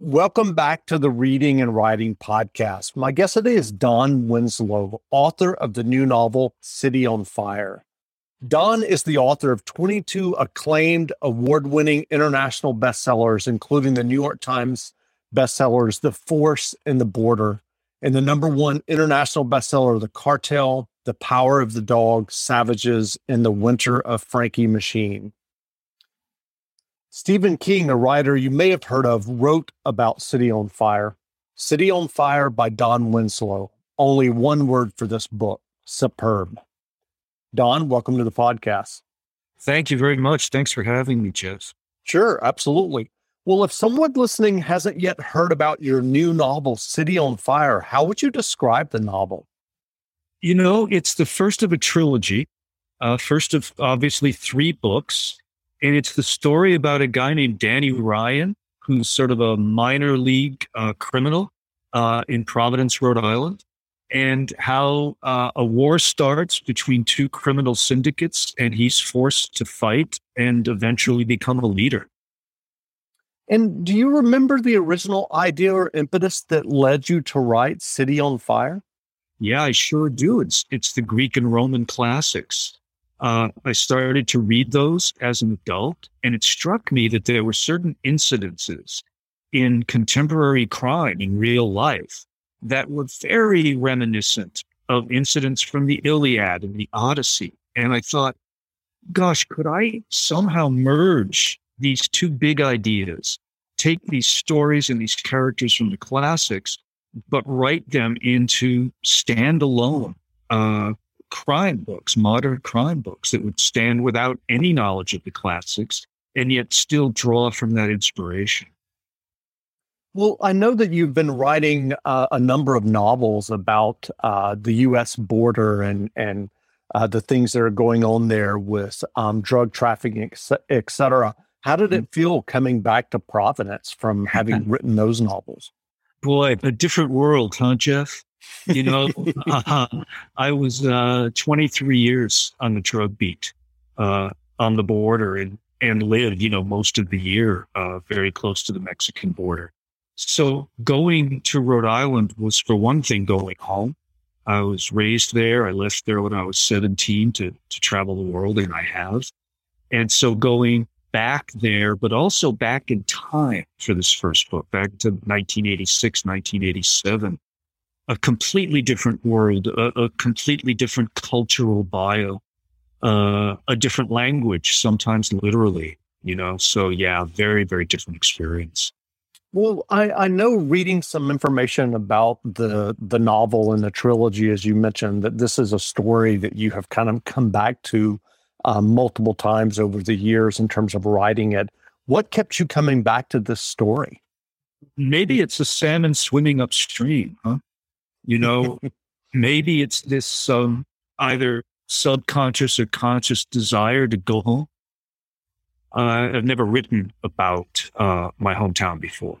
Welcome back to the Reading and Writing Podcast. My guest today is Don Winslow, author of the new novel City on Fire. Don is the author of 22 acclaimed, award winning international bestsellers, including the New York Times bestsellers The Force and the Border, and the number one international bestseller, The Cartel, The Power of the Dog, Savages, and The Winter of Frankie Machine. Stephen King, a writer you may have heard of, wrote about City on Fire. City on Fire by Don Winslow. Only one word for this book superb. Don, welcome to the podcast. Thank you very much. Thanks for having me, Jeff. Sure, absolutely. Well, if someone listening hasn't yet heard about your new novel, City on Fire, how would you describe the novel? You know, it's the first of a trilogy, uh, first of obviously three books. And it's the story about a guy named Danny Ryan, who's sort of a minor league uh, criminal uh, in Providence, Rhode Island, and how uh, a war starts between two criminal syndicates, and he's forced to fight and eventually become a leader. And do you remember the original idea or impetus that led you to write City on Fire? Yeah, I sure do. It's it's the Greek and Roman classics. Uh, I started to read those as an adult, and it struck me that there were certain incidences in contemporary crime in real life that were very reminiscent of incidents from the Iliad and the Odyssey. And I thought, gosh, could I somehow merge these two big ideas, take these stories and these characters from the classics, but write them into standalone uh, crime books, modern crime books that would stand without any knowledge of the classics and yet still draw from that inspiration. Well, I know that you've been writing uh, a number of novels about uh, the U.S. border and and uh, the things that are going on there with um, drug trafficking, et cetera. How did it mm. feel coming back to Providence from having written those novels? Boy, a different world, huh, Jeff? You know, uh, I was uh, 23 years on the drug beat uh, on the border and, and lived, you know, most of the year uh, very close to the Mexican border. So going to Rhode Island was, for one thing, going home. I was raised there. I left there when I was 17 to, to travel the world, and I have. And so going back there, but also back in time for this first book, back to 1986, 1987, a completely different world, a, a completely different cultural bio, uh, a different language, sometimes literally, you know. So yeah, very, very different experience. Well, I, I know reading some information about the the novel and the trilogy, as you mentioned, that this is a story that you have kind of come back to um, multiple times over the years in terms of writing it. What kept you coming back to this story? Maybe it's a salmon swimming upstream, huh? You know, maybe it's this um, either subconscious or conscious desire to go home. Uh, I've never written about uh, my hometown before.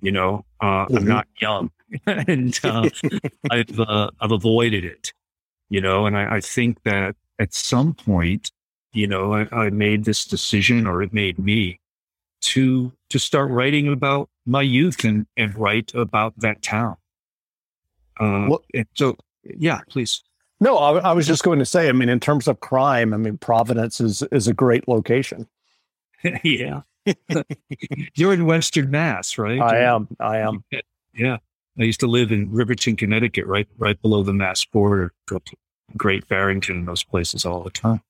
You know, uh, mm-hmm. I'm not young, and uh, I've uh, I've avoided it. You know, and I, I, think that at some point, you know, I, I made this decision, or it made me to to start writing about my youth and and write about that town. Uh, well, so, yeah, please. No, I, I, was just going to say. I mean, in terms of crime, I mean, Providence is is a great location. yeah, you're in Western Mass, right? I am. I am. Yeah, I used to live in Riverton, Connecticut, right right below the Mass border. Go to Great Barrington and those places all the time.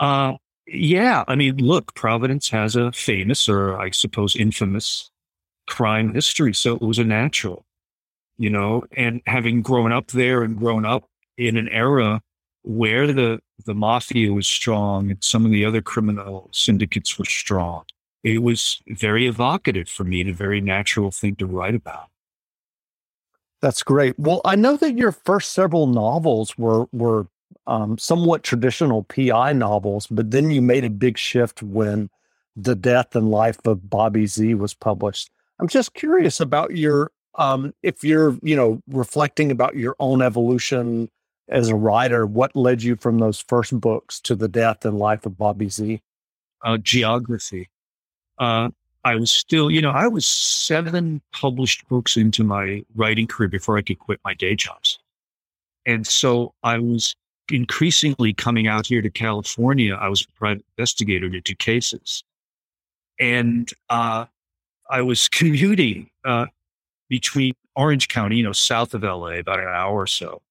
Uh, yeah, I mean, look, Providence has a famous, or I suppose infamous, crime history, so it was a natural you know, and having grown up there and grown up in an era where the, the mafia was strong and some of the other criminal syndicates were strong, it was very evocative for me and a very natural thing to write about. That's great. Well, I know that your first several novels were were um, somewhat traditional PI novels, but then you made a big shift when the death and life of Bobby Z was published. I'm just curious about your um, if you're you know reflecting about your own evolution as a writer what led you from those first books to the death and life of bobby z uh, geography uh, I was still, you know, I was seven published books into my writing career before I could quit my day jobs. And so I was increasingly coming out here to California. I was a private investigator to do cases. And uh, I was commuting uh, between Orange County, you know, south of LA, about an hour or so,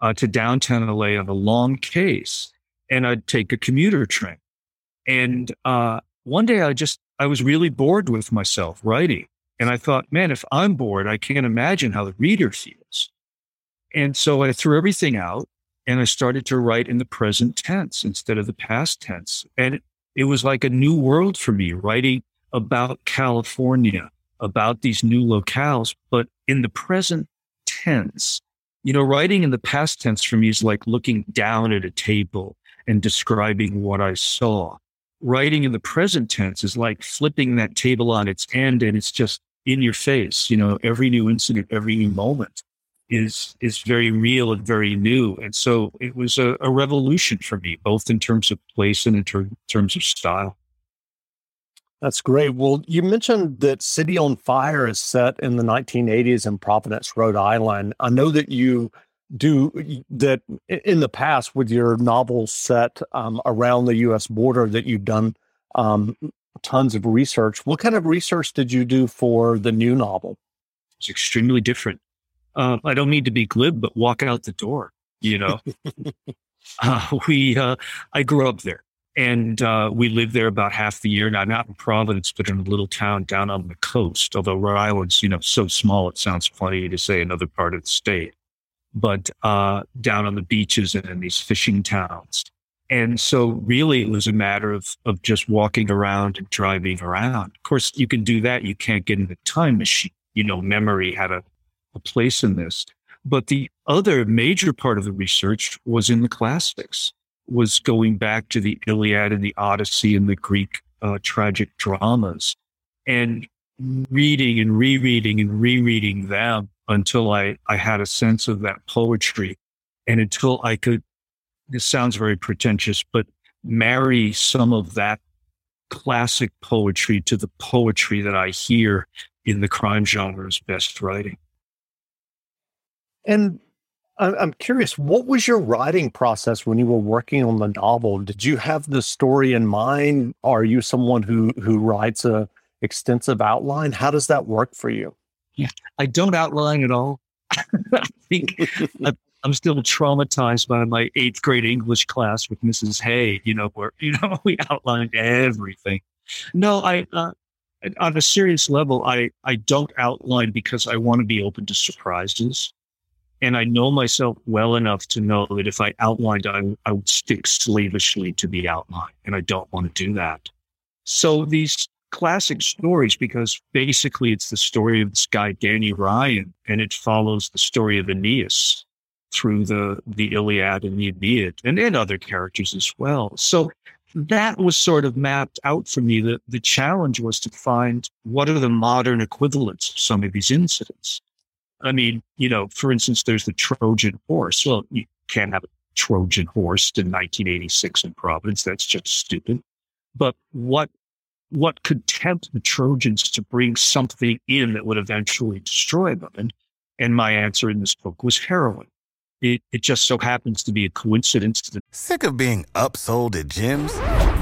uh, to downtown LA on a long case. And I'd take a commuter train. And uh, one day I just, I was really bored with myself writing. And I thought, man, if I'm bored, I can't imagine how the reader feels. And so I threw everything out and I started to write in the present tense instead of the past tense. And it, it was like a new world for me, writing about California, about these new locales, but in the present tense. You know, writing in the past tense for me is like looking down at a table and describing what I saw. Writing in the present tense is like flipping that table on its end and it's just in your face, you know, every new incident, every new moment is is very real and very new. And so it was a, a revolution for me, both in terms of place and in ter- terms of style. That's great. Well, you mentioned that City on Fire is set in the 1980s in Providence, Rhode Island. I know that you do that in the past with your novels set um, around the U.S. border that you've done um, tons of research. What kind of research did you do for the new novel? It's extremely different. Uh, I don't mean to be glib, but walk out the door. You know, uh, we uh, I grew up there, and uh, we lived there about half the year. Now, not in Providence, but in a little town down on the coast. Although Rhode Island's you know so small, it sounds funny to say another part of the state. But uh, down on the beaches and in these fishing towns, and so really it was a matter of of just walking around and driving around. Of course, you can do that. You can't get in a time machine. You know, memory had a a place in this. But the other major part of the research was in the classics, was going back to the Iliad and the Odyssey and the Greek uh, tragic dramas and reading and rereading and rereading them until I, I had a sense of that poetry and until I could, this sounds very pretentious, but marry some of that classic poetry to the poetry that I hear in the crime genre's best writing. And I'm curious, what was your writing process when you were working on the novel? Did you have the story in mind? Are you someone who who writes a extensive outline? How does that work for you? Yeah, I don't outline at all. I think I'm still traumatized by my eighth grade English class with Mrs. Hay. You know, where you know we outlined everything. No, I uh, on a serious level, I I don't outline because I want to be open to surprises. And I know myself well enough to know that if I outlined, I, I would stick slavishly to the outline. And I don't want to do that. So these classic stories, because basically it's the story of this guy, Danny Ryan, and it follows the story of Aeneas through the, the Iliad and the Aeneid and, and other characters as well. So that was sort of mapped out for me. The, the challenge was to find what are the modern equivalents of some of these incidents. I mean, you know, for instance, there's the Trojan horse. Well, you can't have a Trojan horse in 1986 in Providence. That's just stupid. But what what could tempt the Trojans to bring something in that would eventually destroy them? And and my answer in this book was heroin. It it just so happens to be a coincidence. That- Sick of being upsold at gyms?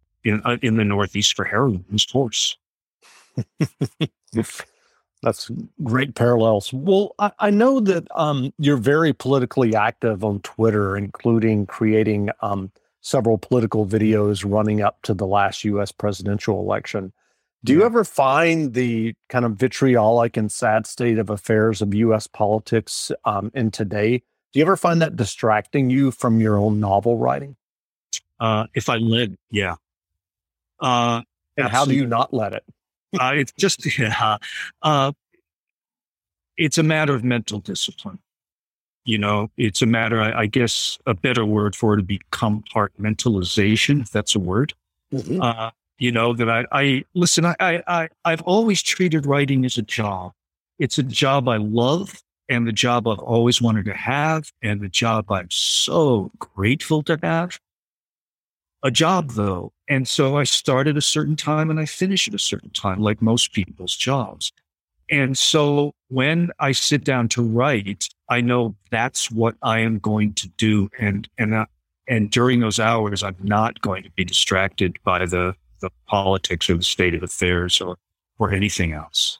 in uh, in the Northeast for heroin is horse. That's great parallels. Well, I, I know that um, you're very politically active on Twitter, including creating um, several political videos running up to the last U.S. presidential election. Do you ever find the kind of vitriolic and sad state of affairs of U.S. politics um, in today? Do you ever find that distracting you from your own novel writing? Uh, if I led, yeah, uh, and how do you not let it? uh, it's just yeah, uh, it's a matter of mental discipline. You know, it's a matter. I, I guess a better word for it would be compartmentalization, if that's a word. Mm-hmm. Uh, you know that I, I listen. I, I, I've always treated writing as a job. It's a job I love, and the job I've always wanted to have, and the job I'm so grateful to have. A job, though, and so I start at a certain time and I finish at a certain time, like most people's jobs. And so when I sit down to write, I know that's what I am going to do, and and uh, and during those hours, I'm not going to be distracted by the the politics or the state of affairs or or anything else.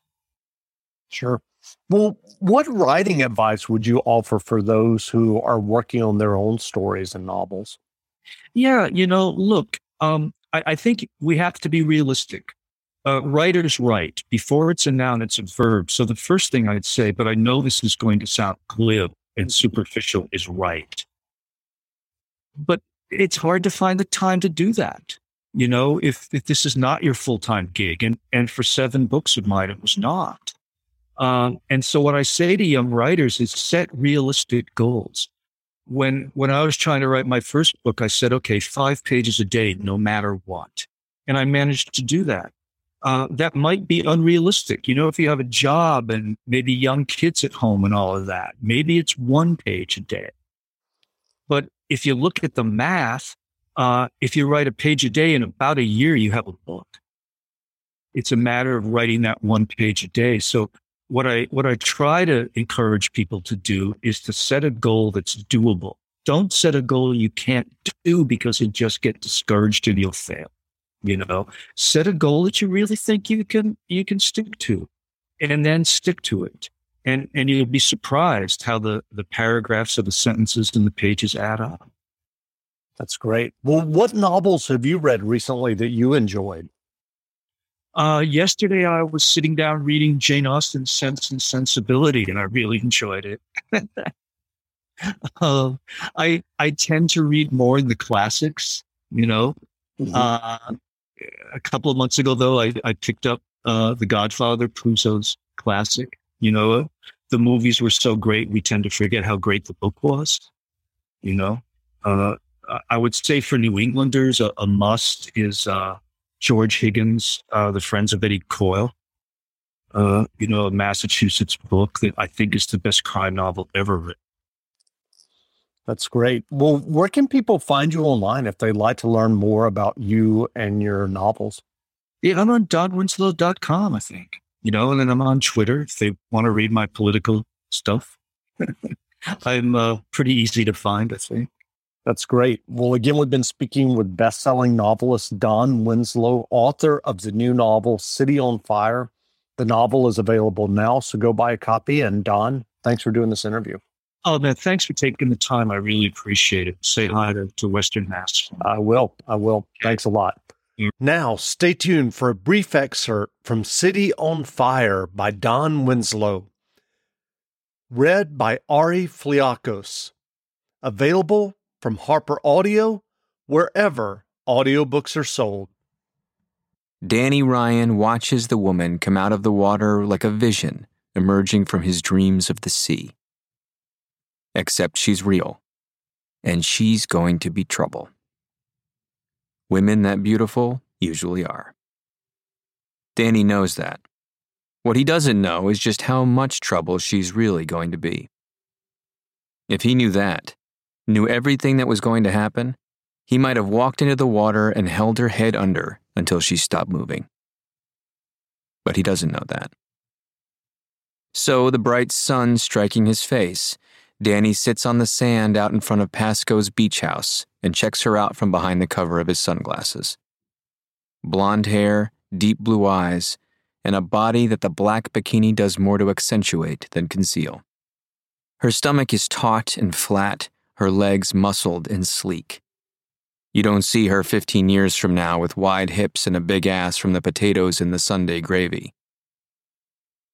Sure. Well, what writing advice would you offer for those who are working on their own stories and novels? Yeah, you know, look, um, I, I, think we have to be realistic. Uh, writers write. Before it's a noun, it's a verb. So the first thing I'd say, but I know this is going to sound glib and superficial, is write. But it's hard to find the time to do that you know, if, if this is not your full time gig, and, and for seven books of mine, it was not. Um, and so, what I say to young writers is set realistic goals. When when I was trying to write my first book, I said, okay, five pages a day, no matter what, and I managed to do that. Uh, that might be unrealistic. You know, if you have a job and maybe young kids at home and all of that, maybe it's one page a day. But if you look at the math, uh, if you write a page a day in about a year, you have a book. It's a matter of writing that one page a day. So what I what I try to encourage people to do is to set a goal that's doable. Don't set a goal you can't do because you just get discouraged and you'll fail. You know, set a goal that you really think you can you can stick to, and then stick to it. And and you'll be surprised how the the paragraphs or the sentences and the pages add up. That's great. Well, what novels have you read recently that you enjoyed? Uh, yesterday, I was sitting down reading Jane Austen's Sense and Sensibility, and I really enjoyed it. uh, I I tend to read more in the classics. You know, mm-hmm. uh, a couple of months ago, though, I, I picked up uh, The Godfather, Puzo's classic. You know, the movies were so great, we tend to forget how great the book was. You know, uh, I would say for New Englanders, a, a must is uh, George Higgins, uh, The Friends of Eddie Coyle. Uh, you know, a Massachusetts book that I think is the best crime novel ever written. That's great. Well, where can people find you online if they'd like to learn more about you and your novels? Yeah, I'm on donwinslow.com, I think. You know, and then I'm on Twitter if they want to read my political stuff. I'm uh, pretty easy to find, I think. That's great. Well, again, we've been speaking with best-selling novelist Don Winslow, author of the new novel City on Fire. The novel is available now, so go buy a copy. And Don, thanks for doing this interview. Oh man, thanks for taking the time. I really appreciate it. Say hi to, to Western Mass. I will. I will. Thanks a lot. Now, stay tuned for a brief excerpt from City on Fire by Don Winslow, read by Ari Fliakos. Available from Harper Audio, wherever audiobooks are sold. Danny Ryan watches the woman come out of the water like a vision emerging from his dreams of the sea. Except she's real, and she's going to be trouble. Women that beautiful usually are. Danny knows that. What he doesn't know is just how much trouble she's really going to be. If he knew that, knew everything that was going to happen, he might have walked into the water and held her head under until she stopped moving. But he doesn't know that. So, the bright sun striking his face, Danny sits on the sand out in front of Pasco's beach house and checks her out from behind the cover of his sunglasses. Blonde hair, deep blue eyes, and a body that the black bikini does more to accentuate than conceal. Her stomach is taut and flat, her legs muscled and sleek. You don't see her 15 years from now with wide hips and a big ass from the potatoes in the Sunday gravy.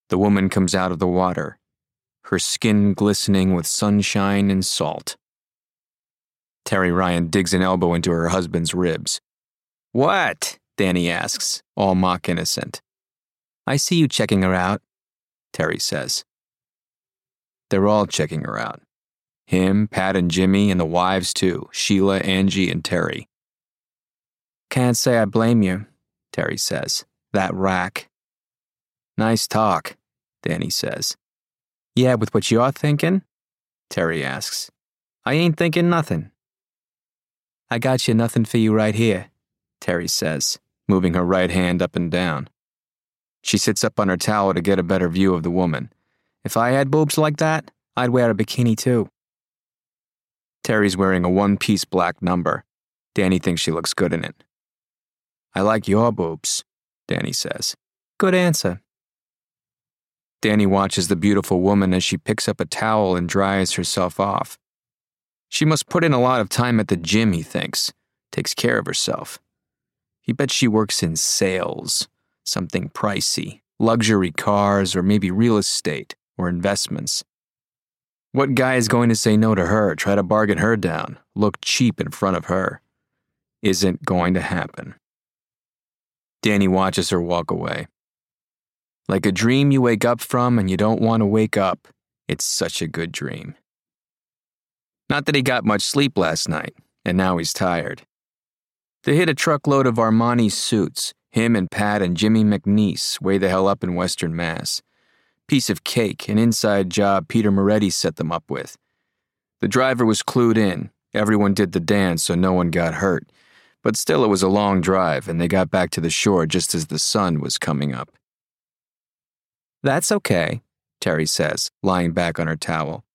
The woman comes out of the water, her skin glistening with sunshine and salt. Terry Ryan digs an elbow into her husband's ribs. What? Danny asks, all mock innocent. I see you checking her out, Terry says. They're all checking her out. Him, Pat, and Jimmy, and the wives too Sheila, Angie, and Terry. Can't say I blame you, Terry says. That rack. Nice talk, Danny says. Yeah, with what you're thinking? Terry asks. I ain't thinking nothing. I got you nothing for you right here, Terry says, moving her right hand up and down. She sits up on her towel to get a better view of the woman. If I had boobs like that, I'd wear a bikini too. Terry's wearing a one piece black number. Danny thinks she looks good in it. I like your boobs, Danny says. Good answer. Danny watches the beautiful woman as she picks up a towel and dries herself off. She must put in a lot of time at the gym, he thinks, takes care of herself. He bets she works in sales, something pricey, luxury cars, or maybe real estate or investments. What guy is going to say no to her, try to bargain her down, look cheap in front of her? Isn't going to happen. Danny watches her walk away. Like a dream you wake up from and you don't want to wake up, it's such a good dream. Not that he got much sleep last night, and now he's tired. They hit a truckload of Armani suits. Him and Pat and Jimmy McNeese way the hell up in Western Mass. Piece of cake, an inside job Peter Moretti set them up with. The driver was clued in. Everyone did the dance so no one got hurt. But still, it was a long drive, and they got back to the shore just as the sun was coming up. That's okay, Terry says, lying back on her towel.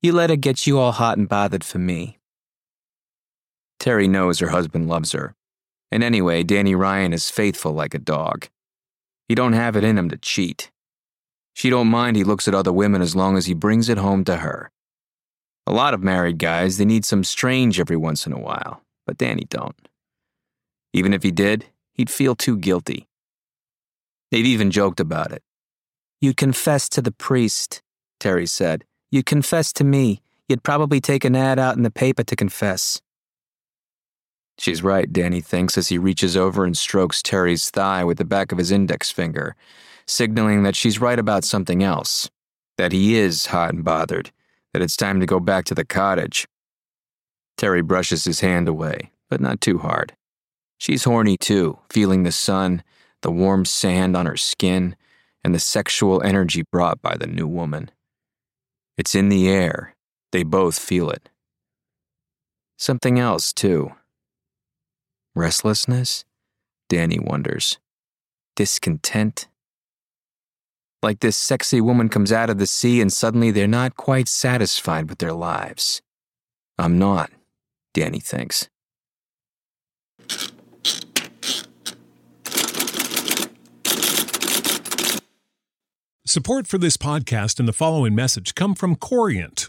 You let her get you all hot and bothered for me. Terry knows her husband loves her. And anyway, Danny Ryan is faithful like a dog. He don't have it in him to cheat. She don't mind he looks at other women as long as he brings it home to her. A lot of married guys, they need some strange every once in a while, but Danny don't. Even if he did, he'd feel too guilty. They've even joked about it. You'd confess to the priest, Terry said. You'd confess to me. You'd probably take an ad out in the paper to confess. She's right, Danny thinks as he reaches over and strokes Terry's thigh with the back of his index finger, signaling that she's right about something else. That he is hot and bothered, that it's time to go back to the cottage. Terry brushes his hand away, but not too hard. She's horny too, feeling the sun, the warm sand on her skin, and the sexual energy brought by the new woman. It's in the air. They both feel it. Something else, too. Restlessness? Danny wonders. Discontent? Like this sexy woman comes out of the sea and suddenly they're not quite satisfied with their lives. I'm not, Danny thinks. Support for this podcast and the following message come from Corient.